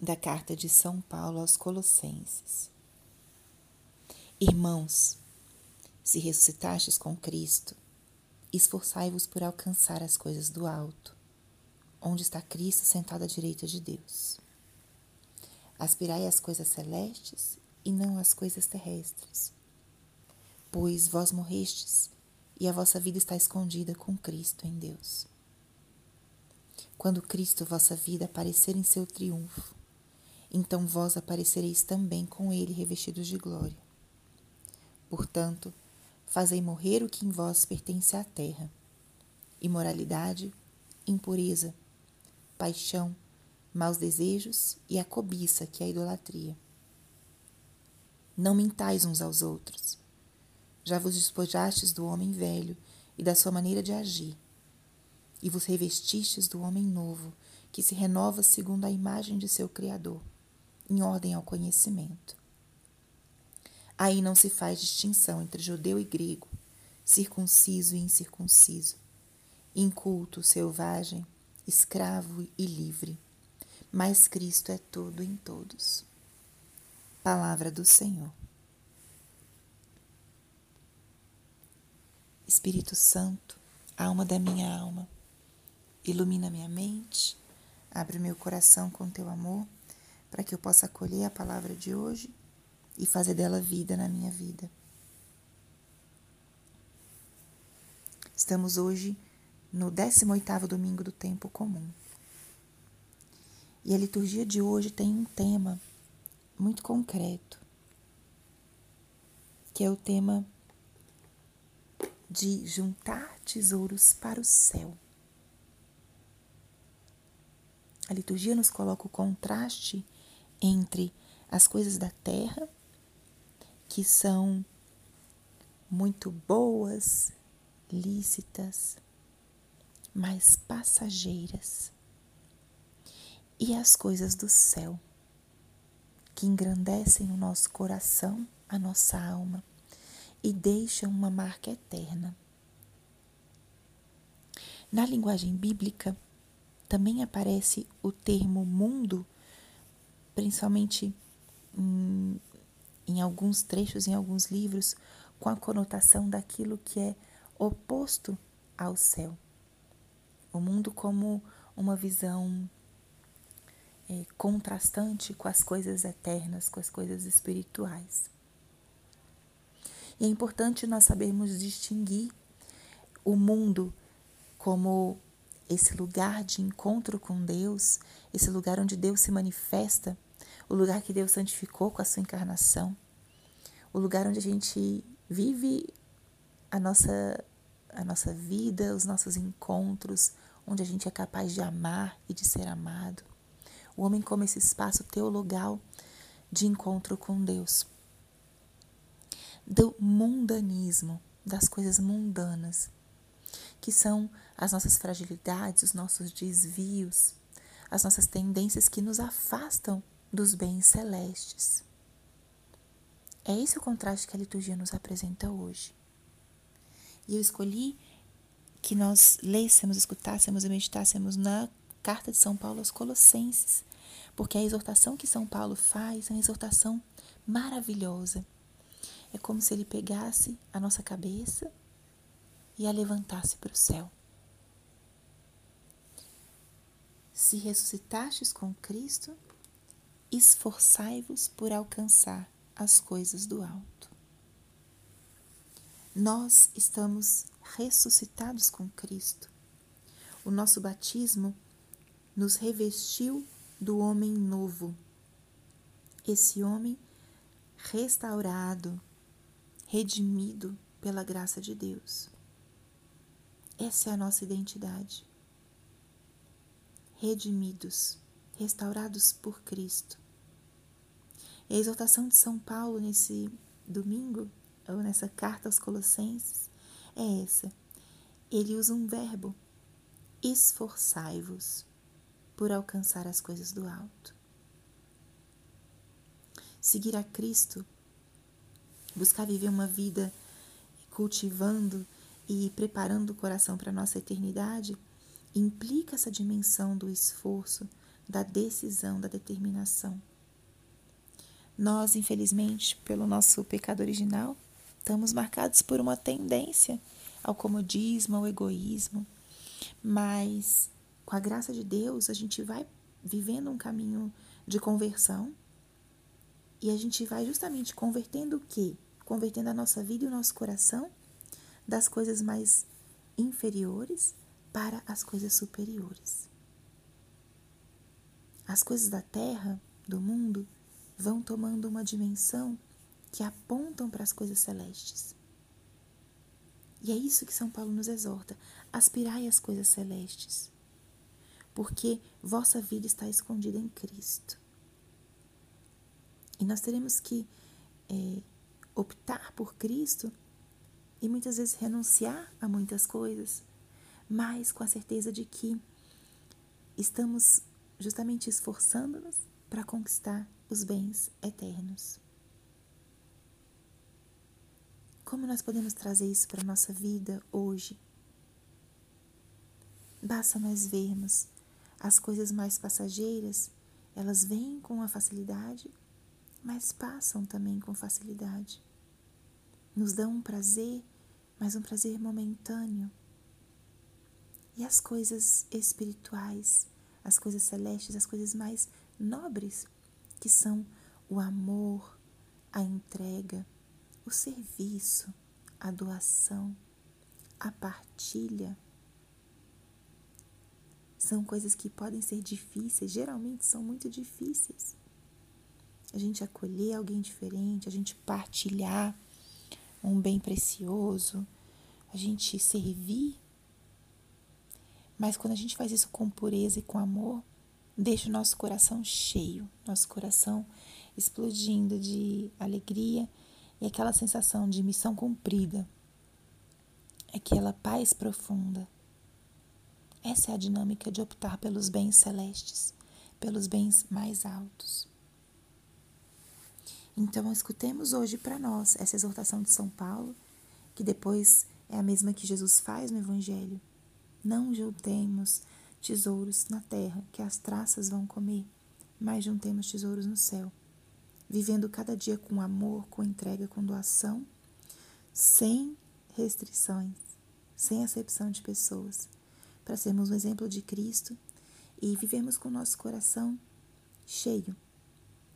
da carta de São Paulo aos Colossenses. Irmãos, se ressuscitastes com Cristo, esforçai-vos por alcançar as coisas do alto, onde está Cristo sentado à direita de Deus. Aspirai às coisas celestes e não às coisas terrestres, pois vós morrestes e a vossa vida está escondida com Cristo em Deus. Quando Cristo, vossa vida, aparecer em seu triunfo, então vós aparecereis também com ele revestidos de glória. Portanto, fazei morrer o que em vós pertence à terra: imoralidade, impureza, paixão, maus desejos e a cobiça, que é a idolatria. Não mintais uns aos outros. Já vos despojastes do homem velho e da sua maneira de agir, e vos revestistes do homem novo, que se renova segundo a imagem de seu Criador em ordem ao conhecimento. Aí não se faz distinção entre judeu e grego, circunciso e incircunciso, inculto, selvagem, escravo e livre, mas Cristo é tudo em todos. Palavra do Senhor. Espírito Santo, alma da minha alma, ilumina minha mente, abre meu coração com teu amor para que eu possa acolher a palavra de hoje e fazer dela vida na minha vida. Estamos hoje no 18º domingo do tempo comum. E a liturgia de hoje tem um tema muito concreto, que é o tema de juntar tesouros para o céu. A liturgia nos coloca o contraste entre as coisas da terra, que são muito boas, lícitas, mas passageiras, e as coisas do céu, que engrandecem o nosso coração, a nossa alma e deixam uma marca eterna. Na linguagem bíblica, também aparece o termo mundo principalmente em, em alguns trechos, em alguns livros, com a conotação daquilo que é oposto ao céu. O mundo como uma visão é, contrastante com as coisas eternas, com as coisas espirituais. E é importante nós sabermos distinguir o mundo como esse lugar de encontro com Deus, esse lugar onde Deus se manifesta o lugar que Deus santificou com a sua encarnação, o lugar onde a gente vive a nossa, a nossa vida, os nossos encontros, onde a gente é capaz de amar e de ser amado. O homem como esse espaço teologal de encontro com Deus. Do mundanismo, das coisas mundanas, que são as nossas fragilidades, os nossos desvios, as nossas tendências que nos afastam dos bens celestes. É esse o contraste que a liturgia nos apresenta hoje. E eu escolhi que nós lêssemos, escutássemos e meditássemos na carta de São Paulo aos Colossenses, porque a exortação que São Paulo faz é uma exortação maravilhosa. É como se ele pegasse a nossa cabeça e a levantasse para o céu. Se ressuscitastes com Cristo, esforçai-vos por alcançar as coisas do alto. Nós estamos ressuscitados com Cristo. O nosso batismo nos revestiu do homem novo. Esse homem restaurado, redimido pela graça de Deus. Essa é a nossa identidade. Redimidos restaurados por Cristo. E a exortação de São Paulo nesse domingo, ou nessa carta aos Colossenses, é essa. Ele usa um verbo: esforçai-vos por alcançar as coisas do alto. Seguir a Cristo, buscar viver uma vida cultivando e preparando o coração para a nossa eternidade, implica essa dimensão do esforço, da decisão, da determinação. Nós, infelizmente, pelo nosso pecado original, estamos marcados por uma tendência ao comodismo, ao egoísmo, mas com a graça de Deus, a gente vai vivendo um caminho de conversão e a gente vai justamente convertendo o quê? Convertendo a nossa vida e o nosso coração das coisas mais inferiores para as coisas superiores. As coisas da terra, do mundo, vão tomando uma dimensão que apontam para as coisas celestes. E é isso que São Paulo nos exorta: aspirai às coisas celestes, porque vossa vida está escondida em Cristo. E nós teremos que é, optar por Cristo e muitas vezes renunciar a muitas coisas, mas com a certeza de que estamos justamente esforçando-nos para conquistar os bens eternos. Como nós podemos trazer isso para a nossa vida hoje? Basta nós vermos as coisas mais passageiras, elas vêm com a facilidade, mas passam também com facilidade. Nos dão um prazer, mas um prazer momentâneo. E as coisas espirituais, as coisas celestes, as coisas mais nobres, que são o amor, a entrega, o serviço, a doação, a partilha. São coisas que podem ser difíceis, geralmente são muito difíceis. A gente acolher alguém diferente, a gente partilhar um bem precioso, a gente servir. Mas quando a gente faz isso com pureza e com amor, deixa o nosso coração cheio, nosso coração explodindo de alegria e aquela sensação de missão cumprida, aquela paz profunda. Essa é a dinâmica de optar pelos bens celestes, pelos bens mais altos. Então, escutemos hoje para nós essa exortação de São Paulo, que depois é a mesma que Jesus faz no Evangelho. Não juntemos tesouros na terra que as traças vão comer, mas juntemos tesouros no céu, vivendo cada dia com amor, com entrega, com doação, sem restrições, sem acepção de pessoas, para sermos um exemplo de Cristo e vivemos com o nosso coração cheio,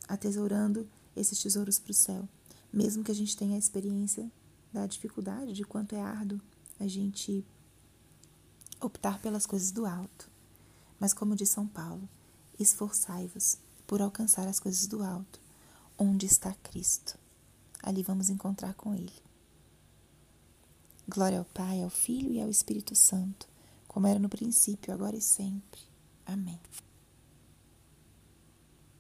atesourando esses tesouros para o céu, mesmo que a gente tenha a experiência da dificuldade, de quanto é árduo a gente optar pelas coisas do alto. Mas, como diz São Paulo, esforçai-vos por alcançar as coisas do alto, onde está Cristo. Ali vamos encontrar com Ele. Glória ao Pai, ao Filho e ao Espírito Santo, como era no princípio, agora e sempre. Amém.